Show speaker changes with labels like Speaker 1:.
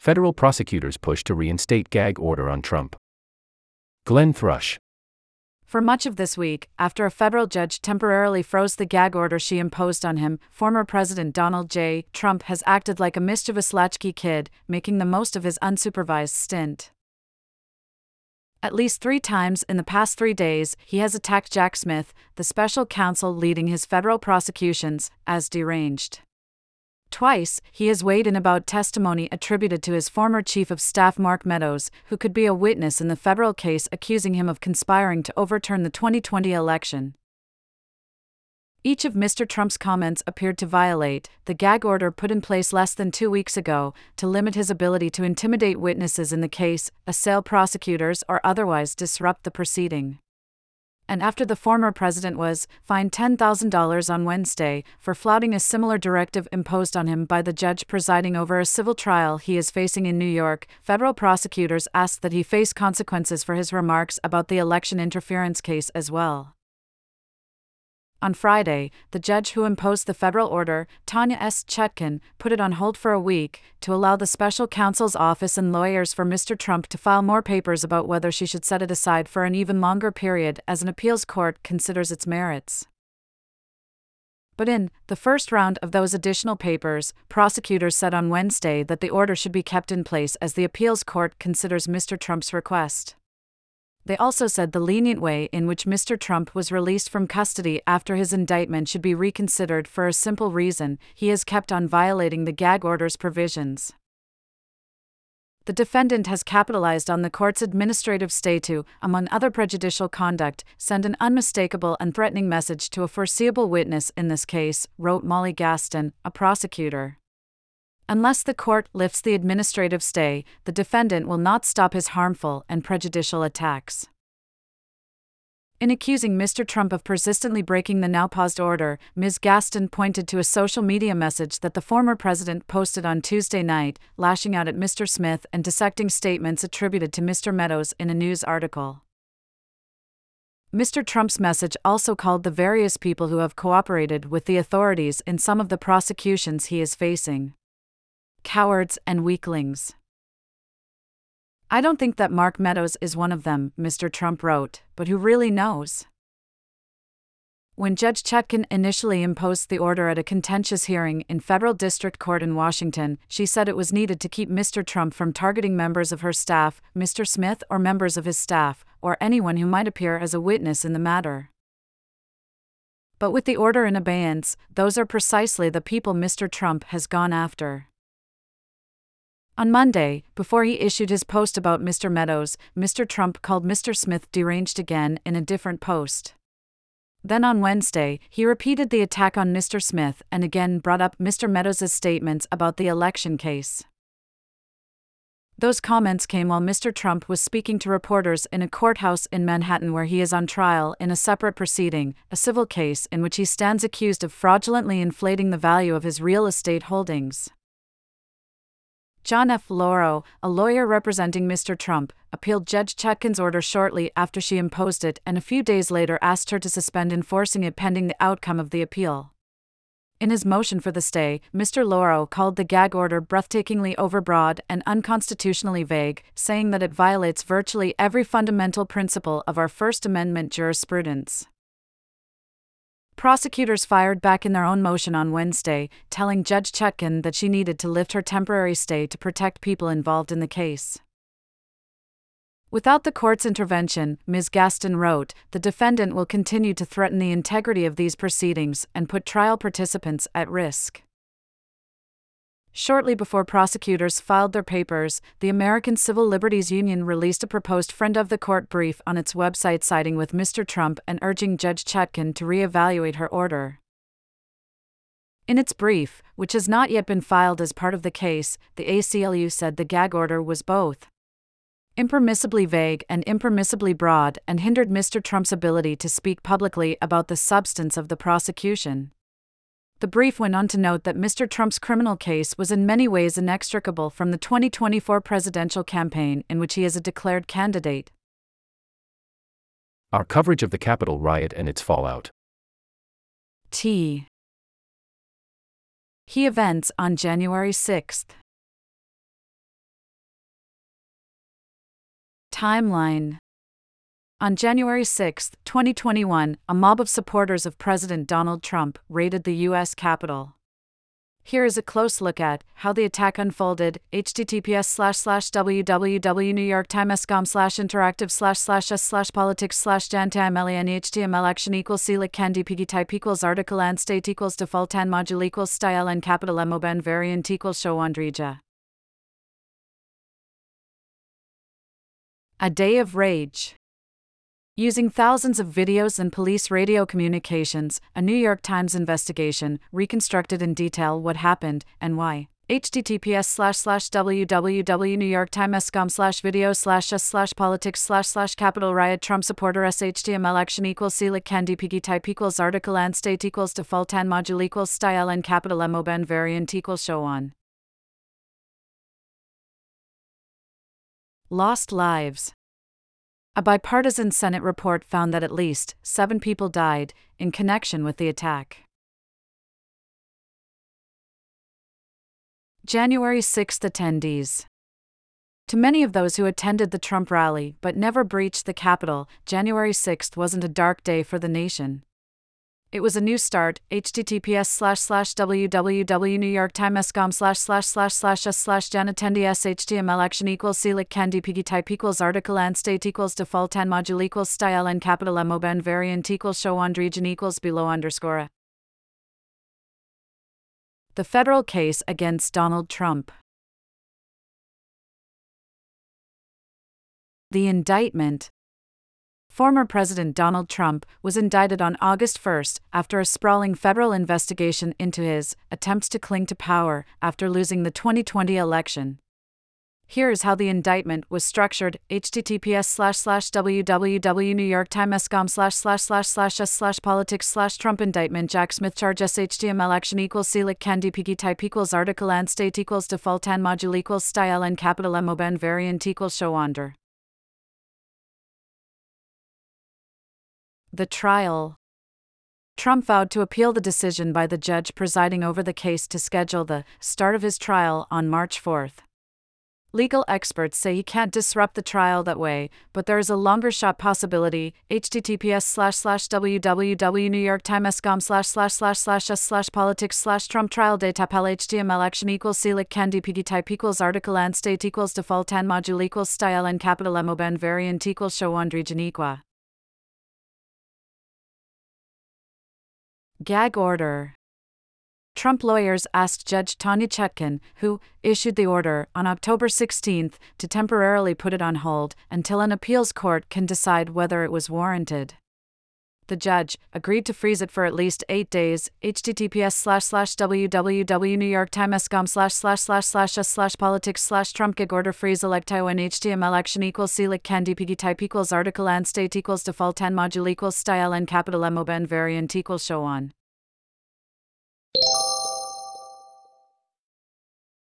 Speaker 1: Federal prosecutors push to reinstate gag order on Trump. Glenn Thrush.
Speaker 2: For much of this week, after a federal judge temporarily froze the gag order she imposed on him, former President Donald J. Trump has acted like a mischievous latchkey kid, making the most of his unsupervised stint. At least three times in the past three days, he has attacked Jack Smith, the special counsel leading his federal prosecutions, as deranged. Twice, he has weighed in about testimony attributed to his former chief of staff Mark Meadows, who could be a witness in the federal case accusing him of conspiring to overturn the 2020 election. Each of Mr. Trump's comments appeared to violate the gag order put in place less than two weeks ago to limit his ability to intimidate witnesses in the case, assail prosecutors, or otherwise disrupt the proceeding and after the former president was fined $10,000 on Wednesday for flouting a similar directive imposed on him by the judge presiding over a civil trial he is facing in New York, federal prosecutors asked that he face consequences for his remarks about the election interference case as well. On Friday, the judge who imposed the federal order, Tanya S. Chutkan, put it on hold for a week to allow the special counsel's office and lawyers for Mr. Trump to file more papers about whether she should set it aside for an even longer period as an appeals court considers its merits. But in the first round of those additional papers, prosecutors said on Wednesday that the order should be kept in place as the appeals court considers Mr. Trump's request. They also said the lenient way in which Mr. Trump was released from custody after his indictment should be reconsidered for a simple reason he has kept on violating the gag order's provisions. The defendant has capitalized on the court's administrative stay to, among other prejudicial conduct, send an unmistakable and threatening message to a foreseeable witness in this case, wrote Molly Gaston, a prosecutor. Unless the court lifts the administrative stay, the defendant will not stop his harmful and prejudicial attacks. In accusing Mr. Trump of persistently breaking the now paused order, Ms. Gaston pointed to a social media message that the former president posted on Tuesday night, lashing out at Mr. Smith and dissecting statements attributed to Mr. Meadows in a news article. Mr. Trump's message also called the various people who have cooperated with the authorities in some of the prosecutions he is facing cowards, and weaklings. I don't think that Mark Meadows is one of them, Mr. Trump wrote, but who really knows? When Judge Chutkan initially imposed the order at a contentious hearing in federal district court in Washington, she said it was needed to keep Mr. Trump from targeting members of her staff, Mr. Smith, or members of his staff, or anyone who might appear as a witness in the matter. But with the order in abeyance, those are precisely the people Mr. Trump has gone after. On Monday, before he issued his post about Mr. Meadows, Mr. Trump called Mr. Smith deranged again in a different post. Then on Wednesday, he repeated the attack on Mr. Smith and again brought up Mr. Meadows' statements about the election case. Those comments came while Mr. Trump was speaking to reporters in a courthouse in Manhattan where he is on trial in a separate proceeding, a civil case in which he stands accused of fraudulently inflating the value of his real estate holdings. John F. Lauro, a lawyer representing Mr. Trump, appealed Judge Chutkan's order shortly after she imposed it and a few days later asked her to suspend enforcing it pending the outcome of the appeal. In his motion for the stay, Mr. Lauro called the gag order breathtakingly overbroad and unconstitutionally vague, saying that it violates virtually every fundamental principle of our First Amendment jurisprudence. Prosecutors fired back in their own motion on Wednesday, telling Judge Chutkan that she needed to lift her temporary stay to protect people involved in the case. Without the court's intervention, Ms. Gaston wrote, the defendant will continue to threaten the integrity of these proceedings and put trial participants at risk. Shortly before prosecutors filed their papers, the American Civil Liberties Union released a proposed friend of the court brief on its website siding with Mr. Trump and urging Judge Chutkan to reevaluate her order. In its brief, which has not yet been filed as part of the case, the ACLU said the gag order was both impermissibly vague and impermissibly broad and hindered Mr. Trump's ability to speak publicly about the substance of the prosecution. The brief went on to note that Mr. Trump's criminal case was in many ways inextricable from the 2024 presidential campaign in which he is a declared candidate.
Speaker 1: Our coverage of the Capitol riot and its fallout.
Speaker 2: T. He events on January 6th. Timeline on January 6, 2021, a mob of supporters of President Donald Trump raided the U.S. Capitol. Here is a close look at how the attack unfolded. https slash slash www.newyorktimes.com slash interactive slash slash s slash politics slash jantimelian html action equals selic candy piggy type equals article and state equals default and module equals style and capital M ben variant equals show andrija. A day of rage. Using thousands of videos and police radio communications, a New York Times investigation reconstructed in detail what happened and why. https slash slash www.newyorktimes.com slash video slash s slash politics slash slash capitol riot Trump supporter shtml action equals selic candy piggy type equals article and state equals default and module equals style and capital M ben variant equals show on. Lost lives. A bipartisan Senate report found that at least seven people died in connection with the attack. January 6 attendees. To many of those who attended the Trump rally but never breached the Capitol, January 6 wasn't a dark day for the nation. It was a new start. https slash slash www.newyorktimes.com slash slash slash slash s slash janattendies html action equals selic candy piggy type equals article and state equals default and module equals style and capital M ben variant equals show on region equals below underscore. The federal case against Donald Trump. The indictment Former President Donald Trump was indicted on August 1 after a sprawling federal investigation into his attempts to cling to power after losing the 2020 election. Here's how the indictment was structured https slash slash www.newyorktimes.com slash slash slash slash s slash politics slash Trump indictment Jack Smith charge html action equals selic candy piggy type equals article and state equals default and module equals style and capital M variant equals show under. The trial. Trump vowed to appeal the decision by the judge presiding over the case to schedule the start of his trial on March 4th. Legal experts say he can't disrupt the trial that way, but there is a longer shot possibility. https slash slash www.newyorktimes.com slash slash slash slash s slash politics slash Trump trial data pal html action equals selic candy piggy type equals article and state equals default and module equals style and capital M ben variant equals show region equa. Gag order. Trump lawyers asked Judge Tanya Chutkan, who issued the order on October 16, to temporarily put it on hold until an appeals court can decide whether it was warranted. The judge agreed to freeze it for at least eight days. https slash slash www.newyorktimes.com slash slash slash slash s slash politics slash Trump gag order freeze electio and HTML action equals selic candy piggy type equals article and state equals default and module equals style and capital M variant equals show on.